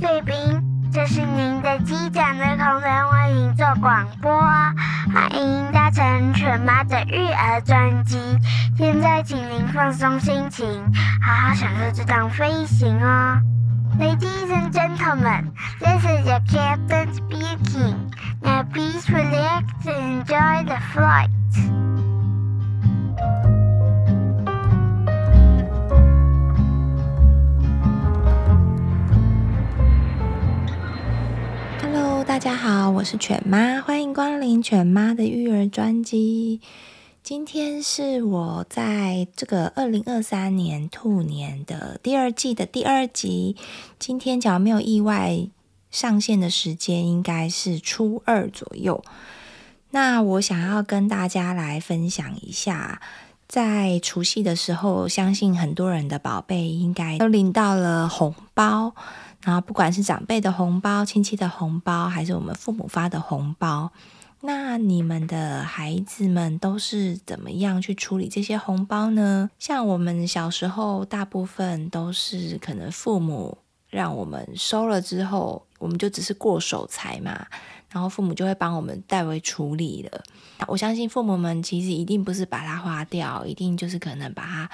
贵宾，这是您的机长的空中为您做广播，欢迎搭乘犬妈的育儿专机。现在请您放松心情，好好享受这趟飞行哦。Ladies and gentlemen, this is your captain speaking. Now please relax and enjoy the flight. 大家好，我是犬妈，欢迎光临犬妈的育儿专辑。今天是我在这个二零二三年兔年的第二季的第二集。今天假如没有意外，上线的时间应该是初二左右。那我想要跟大家来分享一下，在除夕的时候，相信很多人的宝贝应该都领到了红包。然后不管是长辈的红包、亲戚的红包，还是我们父母发的红包。那你们的孩子们都是怎么样去处理这些红包呢？像我们小时候，大部分都是可能父母让我们收了之后，我们就只是过手财嘛，然后父母就会帮我们代为处理了。我相信父母们其实一定不是把它花掉，一定就是可能把它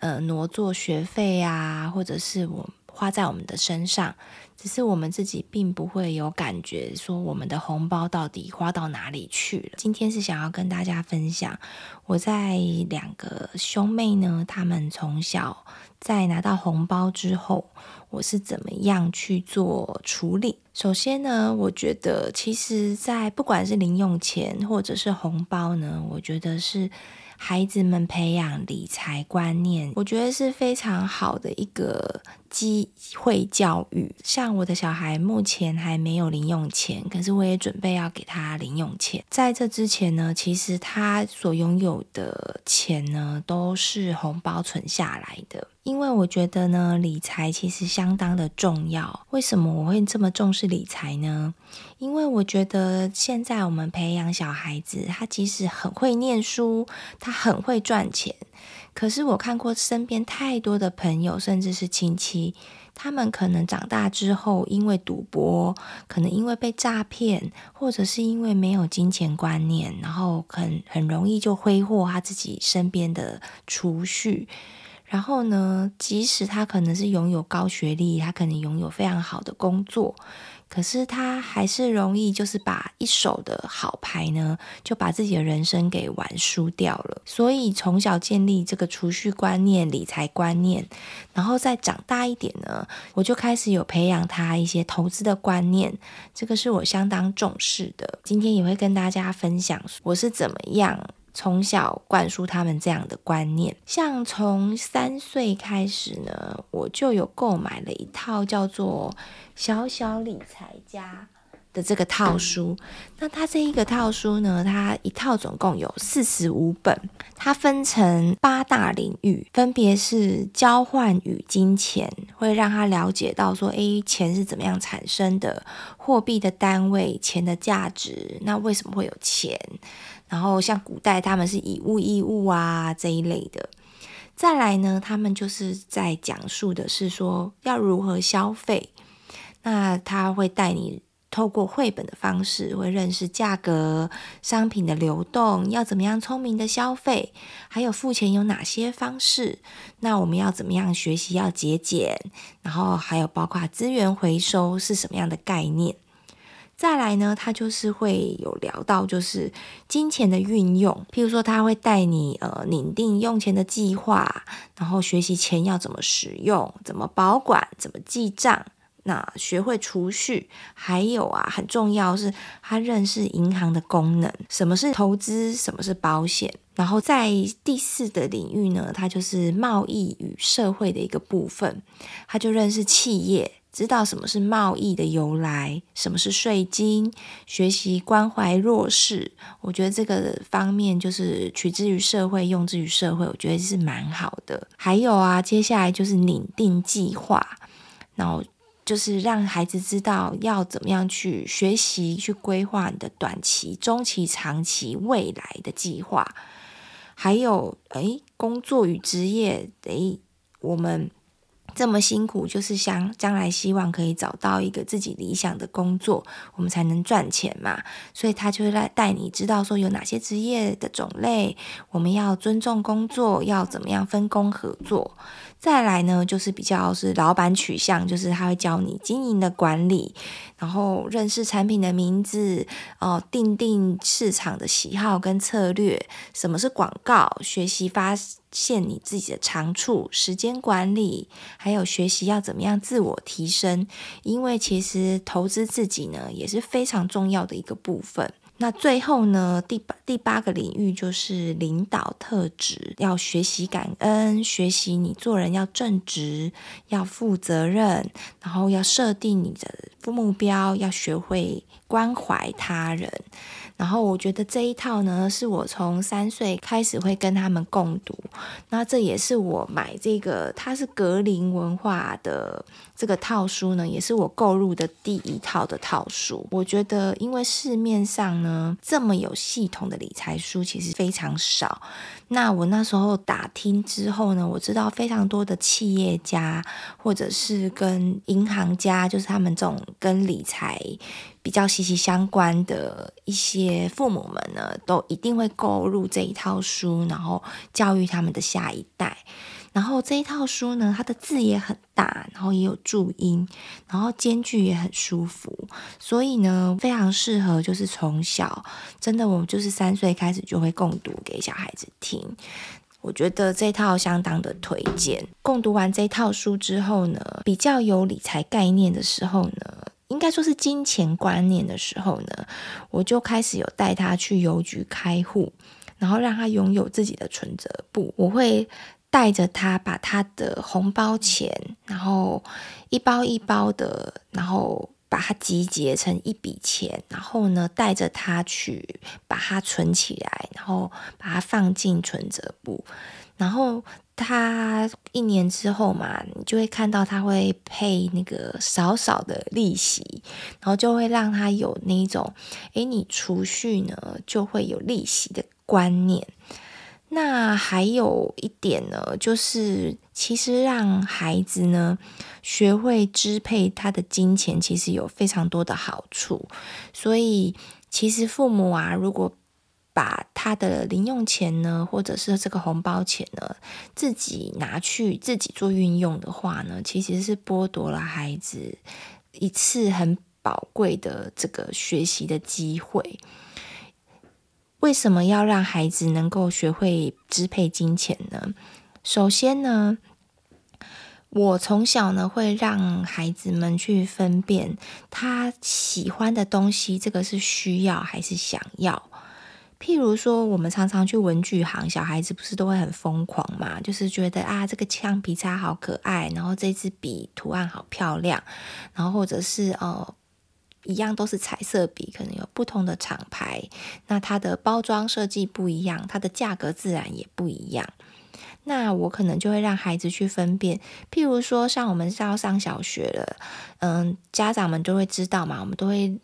呃挪作学费啊，或者是我。花在我们的身上，只是我们自己并不会有感觉，说我们的红包到底花到哪里去了。今天是想要跟大家分享，我在两个兄妹呢，他们从小在拿到红包之后，我是怎么样去做处理。首先呢，我觉得其实，在不管是零用钱或者是红包呢，我觉得是。孩子们培养理财观念，我觉得是非常好的一个机会教育。像我的小孩目前还没有零用钱，可是我也准备要给他零用钱。在这之前呢，其实他所拥有的钱呢，都是红包存下来的。因为我觉得呢，理财其实相当的重要。为什么我会这么重视理财呢？因为我觉得现在我们培养小孩子，他即使很会念书，他很会赚钱，可是我看过身边太多的朋友，甚至是亲戚，他们可能长大之后，因为赌博，可能因为被诈骗，或者是因为没有金钱观念，然后很很容易就挥霍他自己身边的储蓄。然后呢，即使他可能是拥有高学历，他可能拥有非常好的工作，可是他还是容易就是把一手的好牌呢，就把自己的人生给玩输掉了。所以从小建立这个储蓄观念、理财观念，然后再长大一点呢，我就开始有培养他一些投资的观念，这个是我相当重视的。今天也会跟大家分享我是怎么样。从小灌输他们这样的观念，像从三岁开始呢，我就有购买了一套叫做《小小理财家》的这个套书。那它这一个套书呢，它一套总共有四十五本，它分成八大领域，分别是交换与金钱，会让他了解到说，诶，钱是怎么样产生的，货币的单位，钱的价值，那为什么会有钱？然后像古代他们是以物易物啊这一类的，再来呢，他们就是在讲述的是说要如何消费。那他会带你透过绘本的方式，会认识价格、商品的流动，要怎么样聪明的消费，还有付钱有哪些方式。那我们要怎么样学习要节俭，然后还有包括资源回收是什么样的概念。再来呢，他就是会有聊到，就是金钱的运用，譬如说他会带你呃拟定用钱的计划，然后学习钱要怎么使用，怎么保管，怎么记账，那学会储蓄，还有啊很重要是他认识银行的功能，什么是投资，什么是保险，然后在第四的领域呢，它就是贸易与社会的一个部分，他就认识企业。知道什么是贸易的由来，什么是税金，学习关怀弱势，我觉得这个方面就是取之于社会，用之于社会，我觉得是蛮好的。还有啊，接下来就是拟定计划，然后就是让孩子知道要怎么样去学习，去规划你的短期、中期、长期未来的计划。还有，诶，工作与职业，诶，我们。这么辛苦，就是想将来希望可以找到一个自己理想的工作，我们才能赚钱嘛。所以他就会来带你知道说有哪些职业的种类，我们要尊重工作，要怎么样分工合作。再来呢，就是比较是老板取向，就是他会教你经营的管理，然后认识产品的名字，哦，定定市场的喜好跟策略，什么是广告，学习发现你自己的长处，时间管理，还有学习要怎么样自我提升，因为其实投资自己呢，也是非常重要的一个部分。那最后呢，第八第八个领域就是领导特质，要学习感恩，学习你做人要正直，要负责任，然后要设定你的目标，要学会关怀他人。然后我觉得这一套呢，是我从三岁开始会跟他们共读。那这也是我买这个，它是格林文化的这个套书呢，也是我购入的第一套的套书。我觉得，因为市面上呢，这么有系统的理财书其实非常少。那我那时候打听之后呢，我知道非常多的企业家或者是跟银行家，就是他们这种跟理财比较息息相关的一些父母们呢，都一定会购入这一套书，然后教育他们的下一代。然后这一套书呢，它的字也很大，然后也有注音，然后间距也很舒服，所以呢，非常适合就是从小，真的我就是三岁开始就会共读给小孩子听。我觉得这套相当的推荐。共读完这套书之后呢，比较有理财概念的时候呢。应该说是金钱观念的时候呢，我就开始有带他去邮局开户，然后让他拥有自己的存折簿。我会带着他把他的红包钱，然后一包一包的，然后把它集结成一笔钱，然后呢，带着他去把它存起来，然后把它放进存折簿，然后。他一年之后嘛，你就会看到他会配那个少少的利息，然后就会让他有那种，诶，你储蓄呢就会有利息的观念。那还有一点呢，就是其实让孩子呢学会支配他的金钱，其实有非常多的好处。所以其实父母啊，如果把他的零用钱呢，或者是这个红包钱呢，自己拿去自己做运用的话呢，其实是剥夺了孩子一次很宝贵的这个学习的机会。为什么要让孩子能够学会支配金钱呢？首先呢，我从小呢会让孩子们去分辨他喜欢的东西，这个是需要还是想要。譬如说，我们常常去文具行，小孩子不是都会很疯狂嘛？就是觉得啊，这个橡皮擦好可爱，然后这支笔图案好漂亮，然后或者是哦，一样都是彩色笔，可能有不同的厂牌，那它的包装设计不一样，它的价格自然也不一样。那我可能就会让孩子去分辨，譬如说，像我们是要上小学了，嗯，家长们都会知道嘛，我们都会。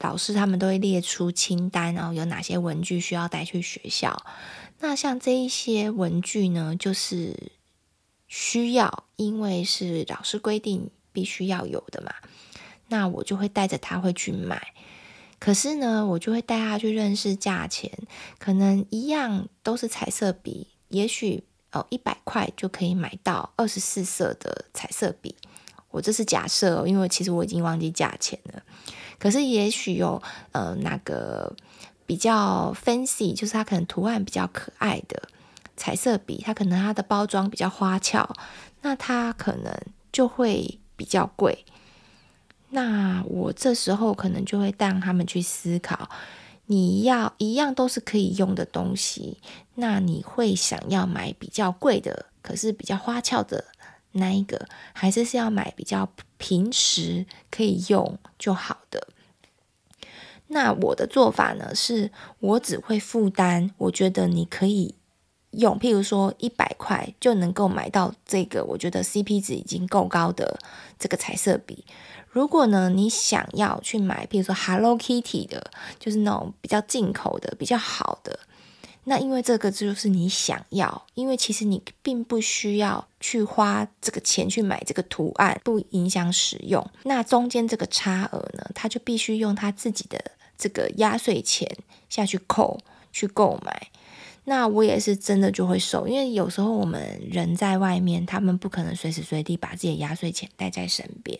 老师他们都会列出清单，然后有哪些文具需要带去学校。那像这一些文具呢，就是需要，因为是老师规定必须要有的嘛。那我就会带着他会去买。可是呢，我就会带他去认识价钱，可能一样都是彩色笔，也许哦一百块就可以买到二十四色的彩色笔。我这是假设，因为其实我已经忘记价钱了。可是也许有呃那个比较 fancy，就是它可能图案比较可爱的彩色笔，它可能它的包装比较花俏，那它可能就会比较贵。那我这时候可能就会带他们去思考，你要一样都是可以用的东西，那你会想要买比较贵的，可是比较花俏的那一个，还是是要买比较平时可以用就好的。那我的做法呢，是我只会负担，我觉得你可以用，譬如说一百块就能够买到这个，我觉得 CP 值已经够高的这个彩色笔。如果呢，你想要去买，比如说 Hello Kitty 的，就是那种比较进口的、比较好的，那因为这个就是你想要，因为其实你并不需要去花这个钱去买这个图案，不影响使用。那中间这个差额呢，他就必须用他自己的这个压岁钱下去扣去购买。那我也是真的就会收，因为有时候我们人在外面，他们不可能随时随地把自己的压岁钱带在身边，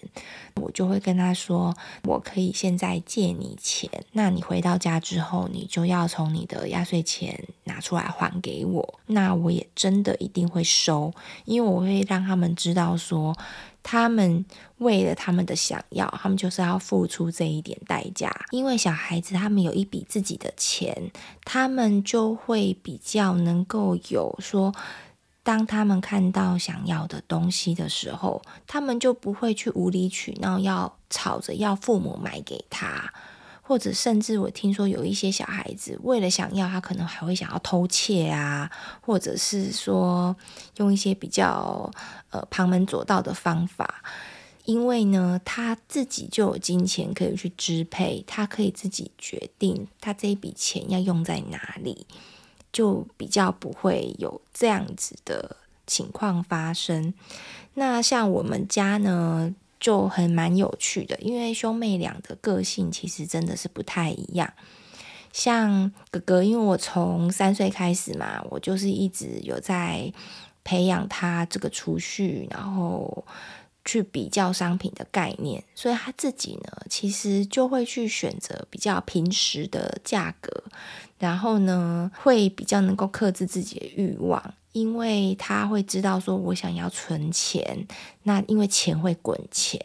我就会跟他说，我可以现在借你钱，那你回到家之后，你就要从你的压岁钱拿出来还给我。那我也真的一定会收，因为我会让他们知道说。他们为了他们的想要，他们就是要付出这一点代价。因为小孩子他们有一笔自己的钱，他们就会比较能够有说，当他们看到想要的东西的时候，他们就不会去无理取闹，要吵着要父母买给他。或者甚至我听说有一些小孩子为了想要，他可能还会想要偷窃啊，或者是说用一些比较呃旁门左道的方法，因为呢他自己就有金钱可以去支配，他可以自己决定他这一笔钱要用在哪里，就比较不会有这样子的情况发生。那像我们家呢，就很蛮有趣的，因为兄妹俩的个性其实真的是不太一样。像哥哥，因为我从三岁开始嘛，我就是一直有在培养他这个储蓄，然后去比较商品的概念，所以他自己呢，其实就会去选择比较平实的价格，然后呢，会比较能够克制自己的欲望。因为他会知道说，我想要存钱，那因为钱会滚钱，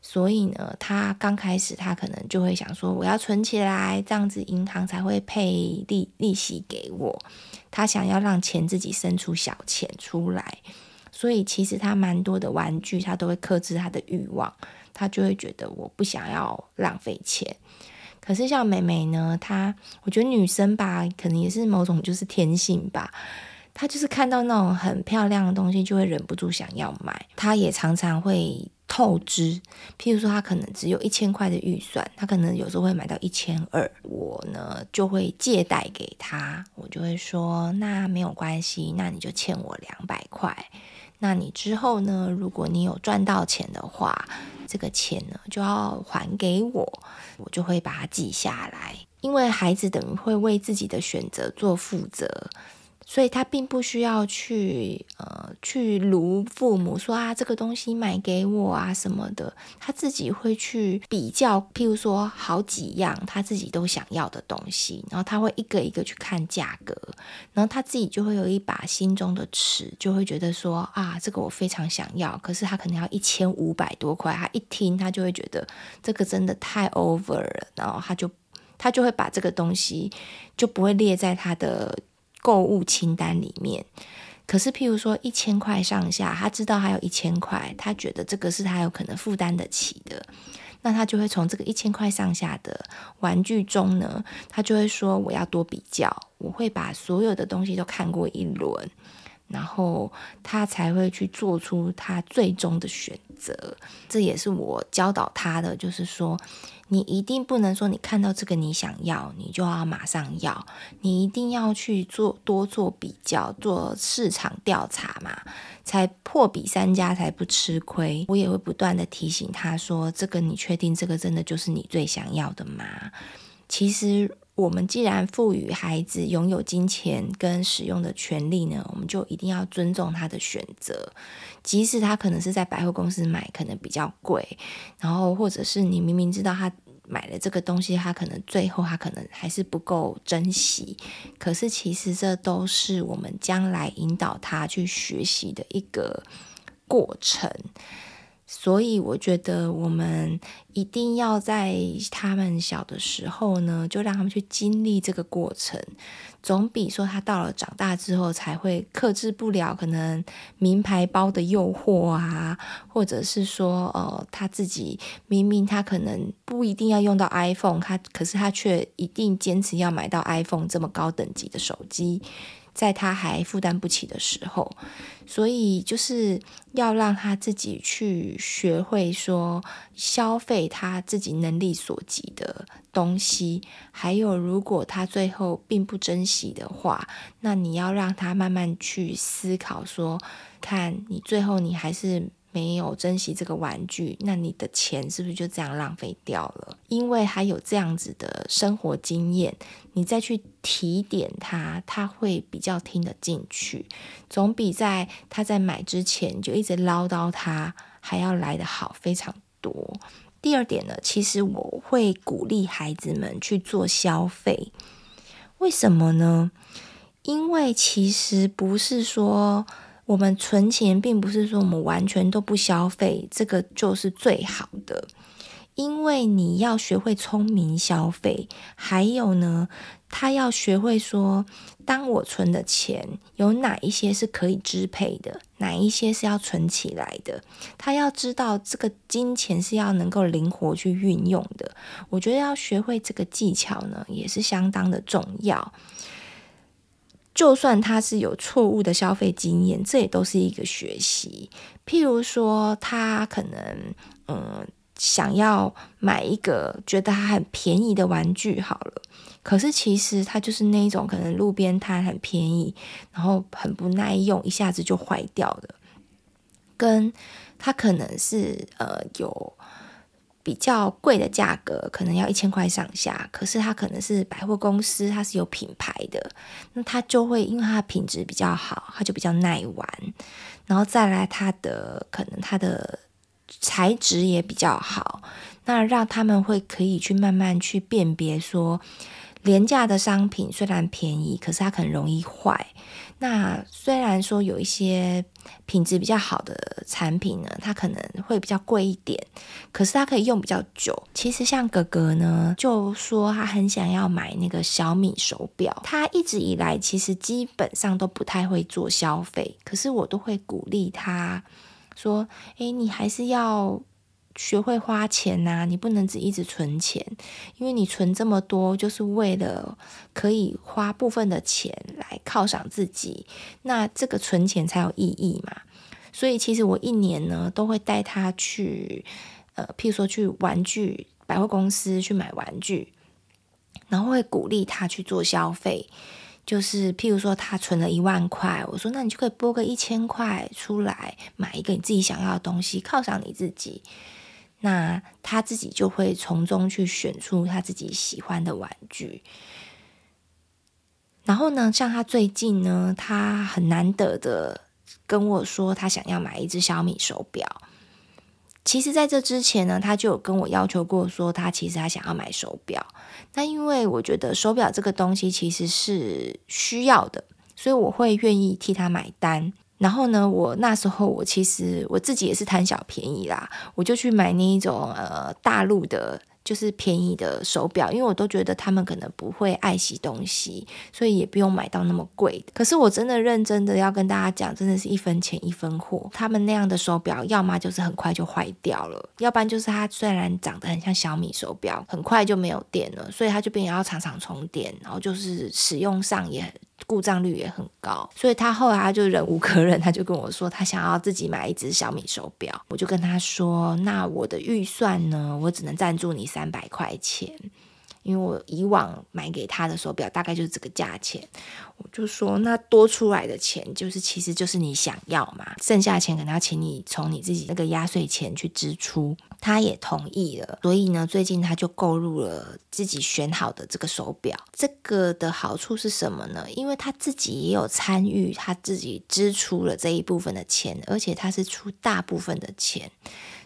所以呢，他刚开始他可能就会想说，我要存起来，这样子银行才会配利利息给我。他想要让钱自己生出小钱出来，所以其实他蛮多的玩具，他都会克制他的欲望，他就会觉得我不想要浪费钱。可是像妹妹呢，她我觉得女生吧，可能也是某种就是天性吧。他就是看到那种很漂亮的东西，就会忍不住想要买。他也常常会透支，譬如说他可能只有一千块的预算，他可能有时候会买到一千二。我呢就会借贷给他，我就会说，那没有关系，那你就欠我两百块。那你之后呢，如果你有赚到钱的话，这个钱呢就要还给我，我就会把它记下来。因为孩子等于会为自己的选择做负责。所以他并不需要去呃去如父母说啊，这个东西买给我啊什么的，他自己会去比较，譬如说好几样他自己都想要的东西，然后他会一个一个去看价格，然后他自己就会有一把心中的尺，就会觉得说啊，这个我非常想要，可是他可能要一千五百多块，他一听他就会觉得这个真的太 over 了，然后他就他就会把这个东西就不会列在他的。购物清单里面，可是譬如说一千块上下，他知道还有一千块，他觉得这个是他有可能负担得起的，那他就会从这个一千块上下的玩具中呢，他就会说我要多比较，我会把所有的东西都看过一轮，然后他才会去做出他最终的选择。这也是我教导他的，就是说。你一定不能说你看到这个你想要，你就要马上要。你一定要去做多做比较，做市场调查嘛，才破比三家才不吃亏。我也会不断的提醒他说：“这个你确定这个真的就是你最想要的吗？”其实我们既然赋予孩子拥有金钱跟使用的权利呢，我们就一定要尊重他的选择，即使他可能是在百货公司买，可能比较贵，然后或者是你明明知道他。买了这个东西，他可能最后他可能还是不够珍惜。可是其实这都是我们将来引导他去学习的一个过程。所以我觉得我们一定要在他们小的时候呢，就让他们去经历这个过程，总比说他到了长大之后才会克制不了可能名牌包的诱惑啊，或者是说呃他自己明明他可能不一定要用到 iPhone，他可是他却一定坚持要买到 iPhone 这么高等级的手机。在他还负担不起的时候，所以就是要让他自己去学会说消费他自己能力所及的东西，还有如果他最后并不珍惜的话，那你要让他慢慢去思考说，看你最后你还是。没有珍惜这个玩具，那你的钱是不是就这样浪费掉了？因为他有这样子的生活经验，你再去提点他，他会比较听得进去，总比在他在买之前就一直唠叨他还要来得好非常多。第二点呢，其实我会鼓励孩子们去做消费，为什么呢？因为其实不是说。我们存钱，并不是说我们完全都不消费，这个就是最好的。因为你要学会聪明消费，还有呢，他要学会说，当我存的钱有哪一些是可以支配的，哪一些是要存起来的。他要知道这个金钱是要能够灵活去运用的。我觉得要学会这个技巧呢，也是相当的重要。就算他是有错误的消费经验，这也都是一个学习。譬如说，他可能嗯想要买一个觉得它很便宜的玩具，好了，可是其实它就是那一种可能路边摊很便宜，然后很不耐用，一下子就坏掉的。跟它可能是呃有。比较贵的价格，可能要一千块上下，可是它可能是百货公司，它是有品牌的，那它就会因为它的品质比较好，它就比较耐玩，然后再来它的可能它的材质也比较好，那让他们会可以去慢慢去辨别说，廉价的商品虽然便宜，可是它很容易坏。那虽然说有一些品质比较好的产品呢，它可能会比较贵一点，可是它可以用比较久。其实像哥哥呢，就说他很想要买那个小米手表，他一直以来其实基本上都不太会做消费，可是我都会鼓励他说：“诶，你还是要。”学会花钱呐，你不能只一直存钱，因为你存这么多，就是为了可以花部分的钱来犒赏自己，那这个存钱才有意义嘛。所以其实我一年呢都会带他去，呃，譬如说去玩具百货公司去买玩具，然后会鼓励他去做消费，就是譬如说他存了一万块，我说那你就可以拨个一千块出来买一个你自己想要的东西，犒赏你自己。那他自己就会从中去选出他自己喜欢的玩具。然后呢，像他最近呢，他很难得的跟我说，他想要买一只小米手表。其实，在这之前呢，他就有跟我要求过，说他其实他想要买手表。那因为我觉得手表这个东西其实是需要的，所以我会愿意替他买单。然后呢，我那时候我其实我自己也是贪小便宜啦，我就去买那一种呃大陆的，就是便宜的手表，因为我都觉得他们可能不会爱惜东西，所以也不用买到那么贵。可是我真的认真的要跟大家讲，真的是一分钱一分货。他们那样的手表，要么就是很快就坏掉了，要不然就是它虽然长得很像小米手表，很快就没有电了，所以它就变要常常充电，然后就是使用上也。故障率也很高，所以他后来他就忍无可忍，他就跟我说他想要自己买一只小米手表。我就跟他说，那我的预算呢，我只能赞助你三百块钱。因为我以往买给他的手表大概就是这个价钱，我就说那多出来的钱就是其实就是你想要嘛，剩下钱可能要请你从你自己那个压岁钱去支出，他也同意了，所以呢，最近他就购入了自己选好的这个手表。这个的好处是什么呢？因为他自己也有参与，他自己支出了这一部分的钱，而且他是出大部分的钱。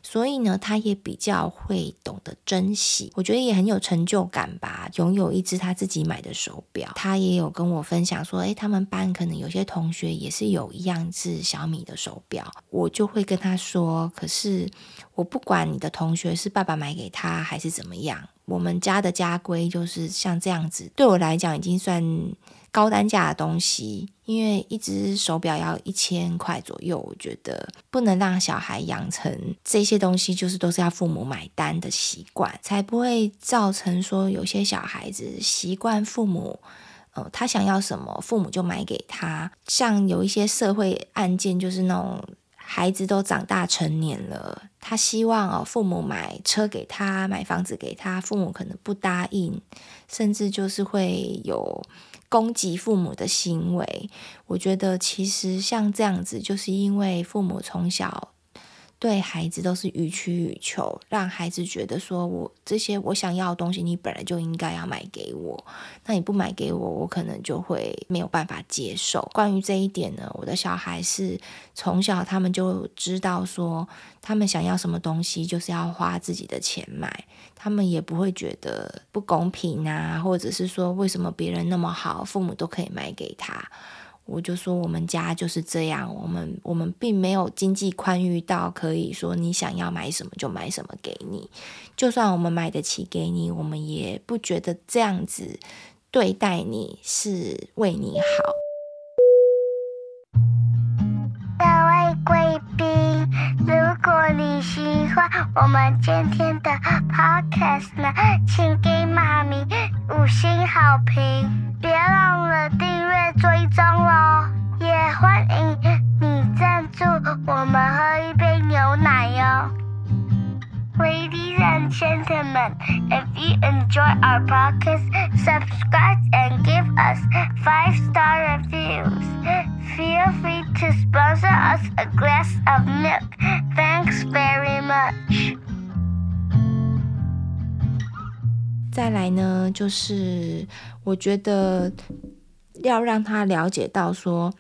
所以呢，他也比较会懂得珍惜，我觉得也很有成就感吧。拥有一只他自己买的手表，他也有跟我分享说，诶，他们班可能有些同学也是有一样是小米的手表，我就会跟他说，可是我不管你的同学是爸爸买给他还是怎么样，我们家的家规就是像这样子，对我来讲已经算。高单价的东西，因为一只手表要一千块左右，我觉得不能让小孩养成这些东西，就是都是要父母买单的习惯，才不会造成说有些小孩子习惯父母呃，他想要什么，父母就买给他。像有一些社会案件，就是那种孩子都长大成年了，他希望哦，父母买车给他，买房子给他，父母可能不答应，甚至就是会有攻击父母的行为。我觉得其实像这样子，就是因为父母从小。对孩子都是予取予求，让孩子觉得说，我这些我想要的东西，你本来就应该要买给我。那你不买给我，我可能就会没有办法接受。关于这一点呢，我的小孩是从小他们就知道说，他们想要什么东西就是要花自己的钱买，他们也不会觉得不公平啊，或者是说为什么别人那么好，父母都可以买给他。我就说我们家就是这样，我们我们并没有经济宽裕到可以说你想要买什么就买什么给你，就算我们买得起给你，我们也不觉得这样子对待你是为你好。各位贵宾，如果你喜欢我们今天的 podcast 呢，请给妈咪五星好评，别忘了订阅追踪哦，也欢迎你赞助我们喝一杯牛奶哟。Ladies and gentlemen, if you enjoy our podcast, subscribe and give us five star reviews. Feel free to sponsor us a glass of milk. Thanks very much. 再来呢，就是我觉得要让他了解到说。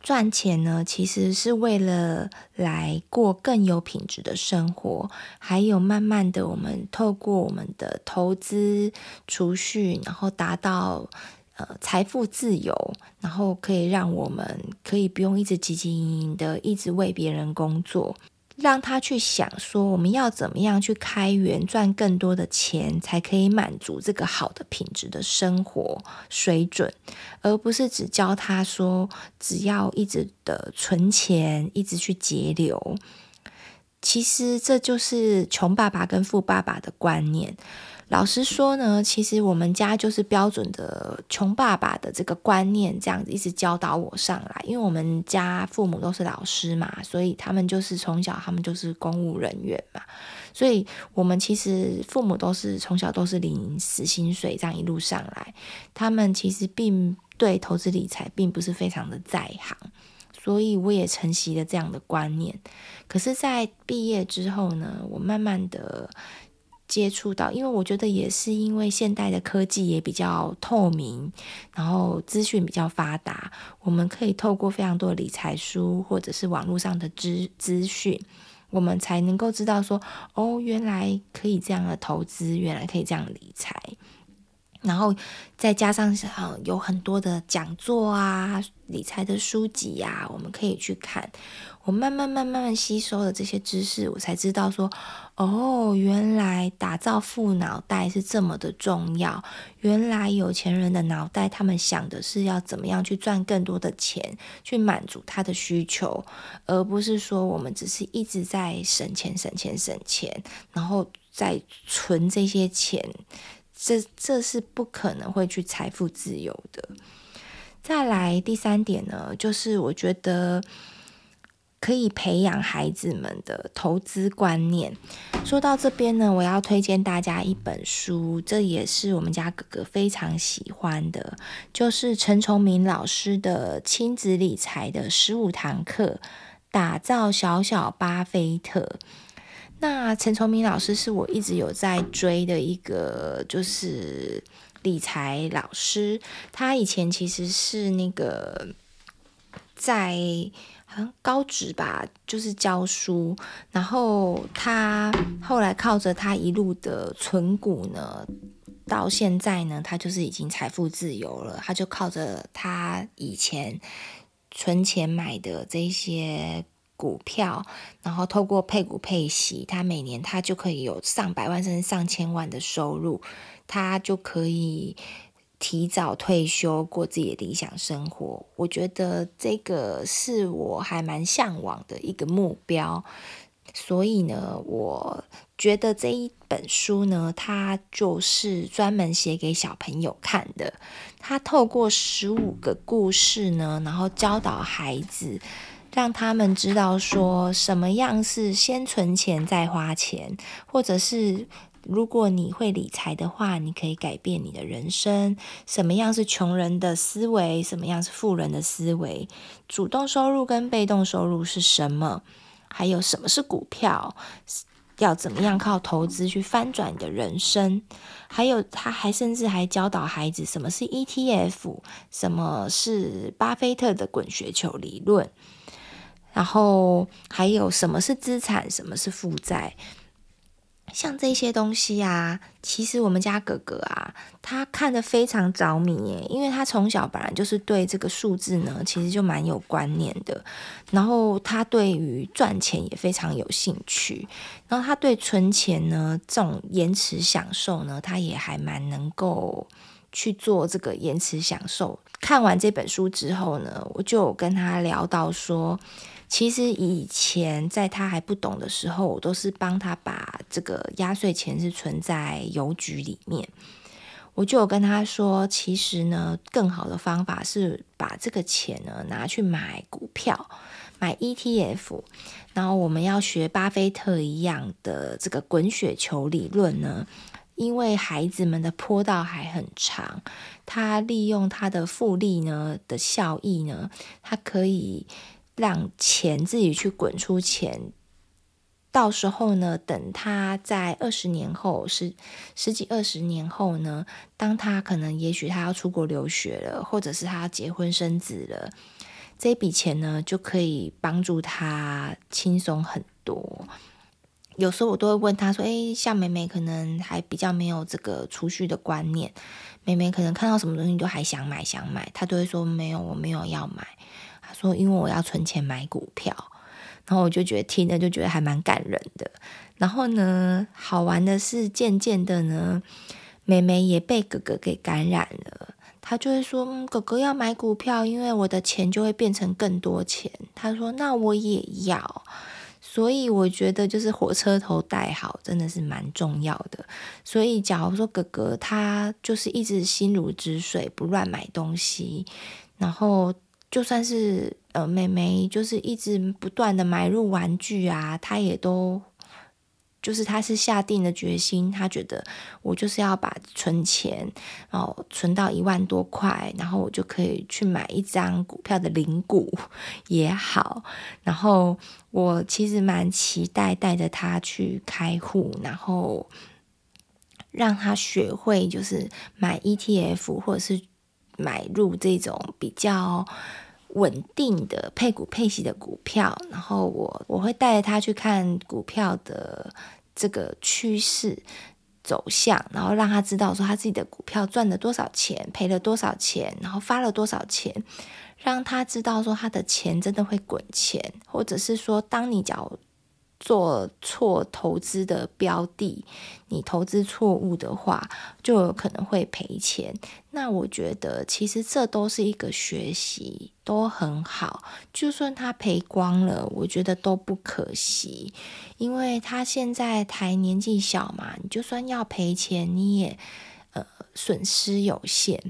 赚钱呢，其实是为了来过更有品质的生活，还有慢慢的，我们透过我们的投资储蓄，然后达到呃财富自由，然后可以让我们可以不用一直汲汲营营的一直为别人工作。让他去想说，我们要怎么样去开源赚更多的钱，才可以满足这个好的品质的生活水准，而不是只教他说，只要一直的存钱，一直去节流。其实这就是穷爸爸跟富爸爸的观念。老实说呢，其实我们家就是标准的穷爸爸的这个观念，这样子一直教导我上来。因为我们家父母都是老师嘛，所以他们就是从小他们就是公务人员嘛，所以我们其实父母都是从小都是领死薪水，这样一路上来，他们其实并对投资理财并不是非常的在行，所以我也承袭了这样的观念。可是，在毕业之后呢，我慢慢的。接触到，因为我觉得也是因为现代的科技也比较透明，然后资讯比较发达，我们可以透过非常多的理财书或者是网络上的资资讯，我们才能够知道说，哦，原来可以这样的投资，原来可以这样理财，然后再加上有很多的讲座啊。理财的书籍呀、我们可以去看。我慢慢、慢慢、慢吸收了这些知识，我才知道说，哦，原来打造富脑袋是这么的重要。原来有钱人的脑袋，他们想的是要怎么样去赚更多的钱，去满足他的需求，而不是说我们只是一直在省钱、省钱、省钱，然后再存这些钱，这这是不可能会去财富自由的。再来第三点呢，就是我觉得可以培养孩子们的投资观念。说到这边呢，我要推荐大家一本书，这也是我们家哥哥非常喜欢的，就是陈崇明老师的亲子理财的十五堂课，打造小小巴菲特。那陈崇明老师是我一直有在追的一个，就是。理财老师，他以前其实是那个在好像高职吧，就是教书。然后他后来靠着他一路的存股呢，到现在呢，他就是已经财富自由了。他就靠着他以前存钱买的这些股票，然后透过配股配息，他每年他就可以有上百万甚至上千万的收入。他就可以提早退休，过自己的理想生活。我觉得这个是我还蛮向往的一个目标。所以呢，我觉得这一本书呢，它就是专门写给小朋友看的。它透过十五个故事呢，然后教导孩子，让他们知道说什么样是先存钱再花钱，或者是如果你会理财的话，你可以改变你的人生。什么样是穷人的思维，什么样是富人的思维？主动收入跟被动收入是什么？还有什么是股票？要怎么样靠投资去翻转你的人生？还有，他还甚至还教导孩子什么是 ETF，什么是巴菲特的滚雪球理论，然后还有什么是资产，什么是负债。像这些东西啊，其实我们家哥哥啊，他看得非常着迷耶，因为他从小本来就是对这个数字呢，其实就蛮有观念的。然后他对于赚钱也非常有兴趣，然后他对存钱呢，这种延迟享受呢，他也还蛮能够去做这个延迟享受。看完这本书之后呢，我就跟他聊到说。其实以前在他还不懂的时候，我都是帮他把这个压岁钱是存在邮局里面。我就有跟他说，其实呢，更好的方法是把这个钱呢拿去买股票，买 ETF。然后我们要学巴菲特一样的这个滚雪球理论呢，因为孩子们的坡道还很长，他利用他的复利呢的效益呢，他可以。让钱自己去滚出钱，到时候呢，等他在二十年后，十十几二十年后呢，当他可能也许他要出国留学了，或者是他要结婚生子了，这笔钱呢就可以帮助他轻松很多。有时候我都会问他说：“诶，像妹妹可能还比较没有这个储蓄的观念，妹妹可能看到什么东西都还想买想买，她都会说没有，我没有要买。”说，因为我要存钱买股票，然后我就觉得听了就觉得还蛮感人的。然后呢，好玩的是，渐渐的呢，妹妹也被哥哥给感染了。她就会说：“嗯，哥哥要买股票，因为我的钱就会变成更多钱。”她说：“那我也要。”所以我觉得，就是火车头带好，真的是蛮重要的。所以，假如说哥哥他就是一直心如止水，不乱买东西，然后。就算是呃，妹妹就是一直不断的买入玩具啊，她也都就是她是下定了决心，她觉得我就是要把存钱，哦存到一万多块，然后我就可以去买一张股票的零股也好。然后我其实蛮期待带着她去开户，然后让她学会就是买 ETF 或者是。买入这种比较稳定的配股配息的股票，然后我我会带着他去看股票的这个趋势走向，然后让他知道说他自己的股票赚了多少钱，赔了多少钱，然后发了多少钱，让他知道说他的钱真的会滚钱，或者是说当你脚。做错投资的标的，你投资错误的话，就有可能会赔钱。那我觉得，其实这都是一个学习，都很好。就算他赔光了，我觉得都不可惜，因为他现在还年纪小嘛，你就算要赔钱，你也呃损失有限，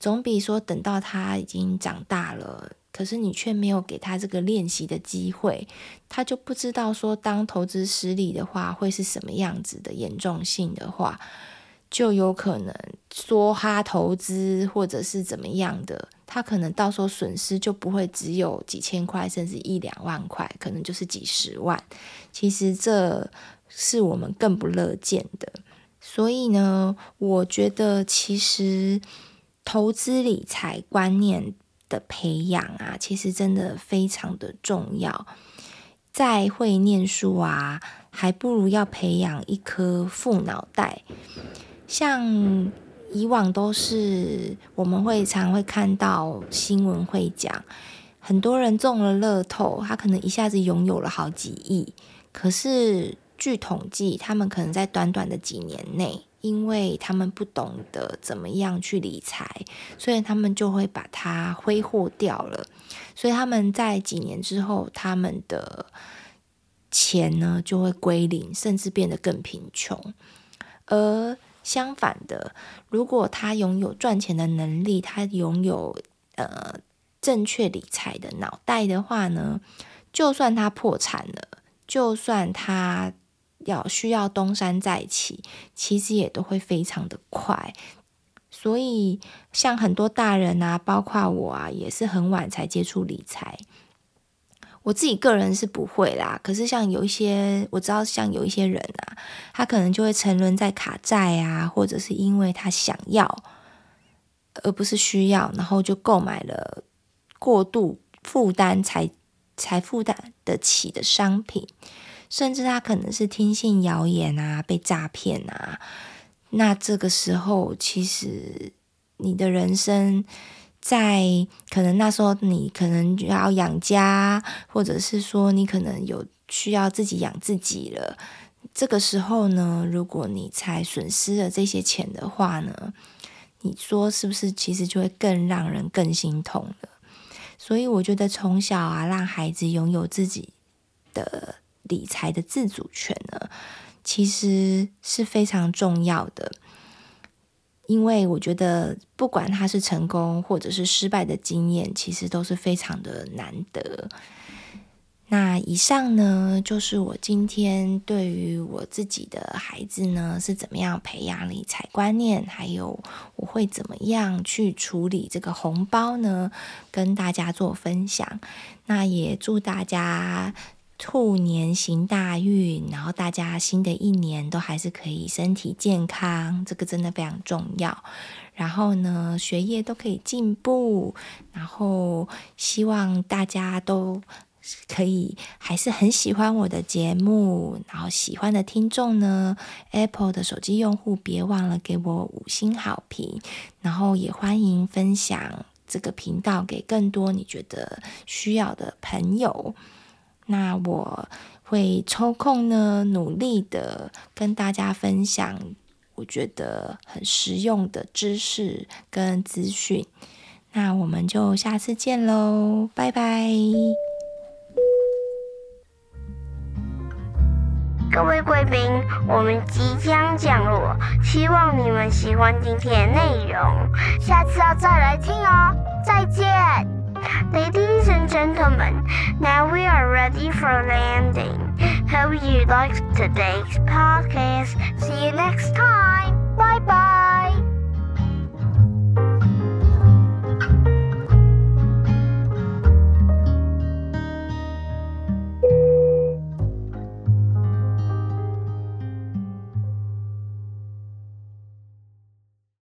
总比说等到他已经长大了。可是你却没有给他这个练习的机会，他就不知道说，当投资失利的话会是什么样子的严重性的话，就有可能梭哈投资或者是怎么样的，他可能到时候损失就不会只有几千块，甚至一两万块，可能就是几十万。其实这是我们更不乐见的。所以呢，我觉得其实投资理财观念。的培养啊，其实真的非常的重要。再会念书啊，还不如要培养一颗富脑袋。像以往都是我们会常会看到新闻会讲，很多人中了乐透，他可能一下子拥有了好几亿，可是据统计，他们可能在短短的几年内。因为他们不懂得怎么样去理财，所以他们就会把它挥霍掉了。所以他们在几年之后，他们的钱呢就会归零，甚至变得更贫穷。而相反的，如果他拥有赚钱的能力，他拥有呃正确理财的脑袋的话呢，就算他破产了，就算他要需要东山再起，其实也都会非常的快。所以，像很多大人啊，包括我啊，也是很晚才接触理财。我自己个人是不会啦，可是像有一些我知道，像有一些人啊，他可能就会沉沦在卡债啊，或者是因为他想要，而不是需要，然后就购买了过度负担才才负担得起的商品，甚至他可能是听信谣言啊，被诈骗啊，那这个时候其实你的人生。在可能那时候，你可能要养家，或者是说你可能有需要自己养自己了。这个时候呢，如果你才损失了这些钱的话呢，你说是不是？其实就会更让人更心痛了。所以我觉得从小啊，让孩子拥有自己的理财的自主权呢，其实是非常重要的。因为我觉得，不管他是成功或者是失败的经验，其实都是非常的难得。那以上呢，就是我今天对于我自己的孩子呢，是怎么样培养理财观念，还有我会怎么样去处理这个红包呢，跟大家做分享。那也祝大家。兔年行大运，然后大家新的一年都还是可以身体健康，这个真的非常重要。然后呢，学业都可以进步，然后希望大家都可以还是很喜欢我的节目。然后喜欢的听众呢，Apple 的手机用户别忘了给我五星好评，然后也欢迎分享这个频道给更多你觉得需要的朋友。那我会抽空呢，努力的跟大家分享我觉得很实用的知识跟资讯。那我们就下次见喽，拜拜！各位贵宾，我们即将降落，希望你们喜欢今天的内容，下次要再来听哦，再见。Ladies and gentlemen, now we are ready for landing. Hope you liked today's podcast. See you next time. Bye bye.